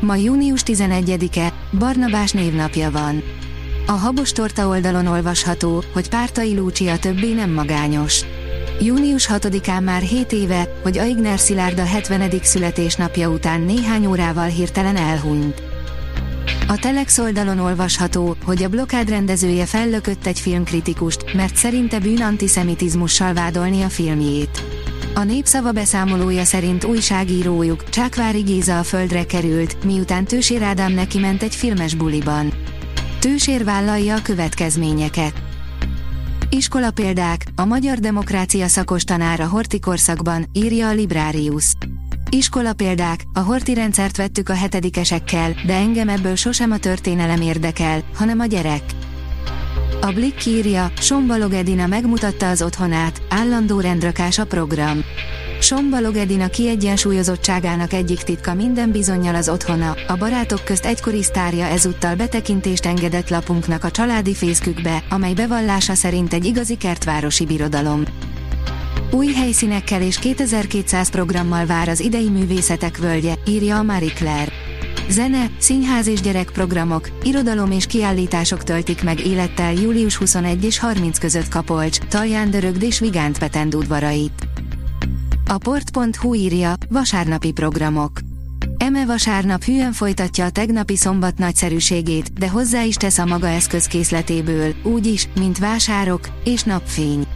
Ma június 11-e, Barnabás névnapja van. A Habos Torta oldalon olvasható, hogy Pártai Lúcia többé nem magányos. Június 6-án már 7 éve, hogy Aigner Szilárd a 70. születésnapja után néhány órával hirtelen elhunyt. A Telex oldalon olvasható, hogy a blokád rendezője fellökött egy filmkritikust, mert szerinte bűn antiszemitizmussal vádolni a filmjét. A népszava beszámolója szerint újságírójuk, Csákvári Géza a földre került, miután Tősér Ádám neki ment egy filmes buliban. Tősér vállalja a következményeket. Iskola példák, a magyar demokrácia szakos tanára hortikorszakban, írja a Librarius. Iskola példák, a horti rendszert vettük a hetedikesekkel, de engem ebből sosem a történelem érdekel, hanem a gyerek. A Blick írja, Sombalog Edina megmutatta az otthonát, állandó rendrakás a program. Sombalog Edina kiegyensúlyozottságának egyik titka minden bizonyal az otthona, a barátok közt egykori sztárja ezúttal betekintést engedett lapunknak a családi fészkükbe, amely bevallása szerint egy igazi kertvárosi birodalom. Új helyszínekkel és 2200 programmal vár az idei művészetek völgye, írja a Marie Claire. Zene, színház és gyerekprogramok, irodalom és kiállítások töltik meg élettel július 21 és 30 között Kapolcs, Talján Dörögd és Vigánt Petend udvarait. A port.hu írja, vasárnapi programok. Eme vasárnap hűen folytatja a tegnapi szombat nagyszerűségét, de hozzá is tesz a maga eszközkészletéből, úgy is, mint vásárok és napfény.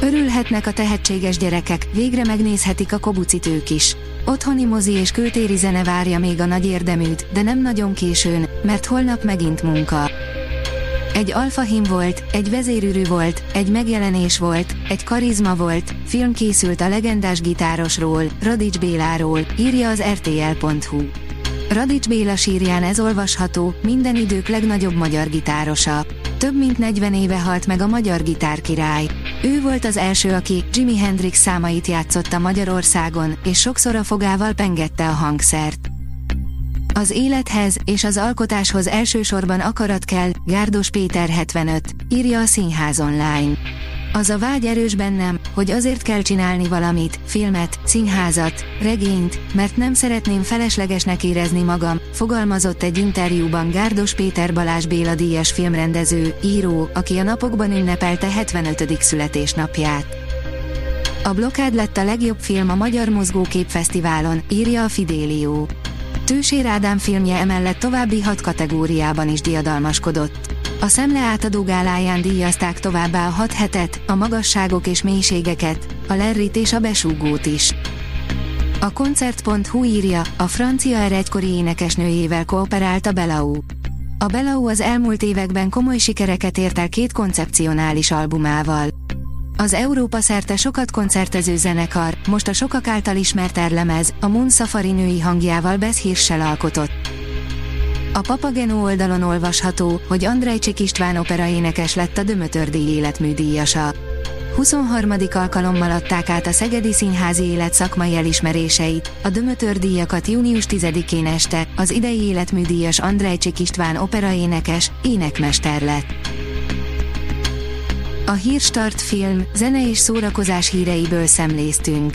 Örülhetnek a tehetséges gyerekek, végre megnézhetik a kobucitők is. Otthoni mozi és kültéri zene várja még a nagy érdeműt, de nem nagyon későn, mert holnap megint munka. Egy alfahim volt, egy vezérűrű volt, egy megjelenés volt, egy karizma volt, film készült a legendás gitárosról, Radics Béláról, írja az rtl.hu. Radics Béla sírján ez olvasható, minden idők legnagyobb magyar gitárosa. Több mint 40 éve halt meg a magyar gitárkirály. Ő volt az első, aki Jimi Hendrix számait játszotta Magyarországon, és sokszor a fogával pengette a hangszert. Az élethez és az alkotáshoz elsősorban akarat kell, Gárdos Péter 75, írja a Színház online. Az a vágy erős bennem, hogy azért kell csinálni valamit, filmet, színházat, regényt, mert nem szeretném feleslegesnek érezni magam, fogalmazott egy interjúban Gárdos Péter Balázs Béla díjas filmrendező, író, aki a napokban ünnepelte 75. születésnapját. A blokád lett a legjobb film a Magyar Mozgókép Fesztiválon, írja a Fidélió. Tősér Ádám filmje emellett további hat kategóriában is diadalmaskodott. A szemle átadó gáláján díjazták továbbá a hat hetet, a magasságok és mélységeket, a lerrit és a besúgót is. A koncert.hu írja, a francia er egykori énekesnőjével kooperált a Belau. A Belau az elmúlt években komoly sikereket ért el két koncepcionális albumával. Az Európa szerte sokat koncertező zenekar, most a sokak által ismert erlemez, a Moon Safari női hangjával Bess alkotott. A Papageno oldalon olvasható, hogy Andrejcsik István operaénekes lett a Dömötördíj életműdíjasa. 23. alkalommal adták át a Szegedi Színházi Élet szakmai elismeréseit, a Dömötördíjakat június 10-én este, az idei életműdíjas Andrejcsik István operaénekes, énekmester lett. A Hírstart film, zene és szórakozás híreiből szemléztünk.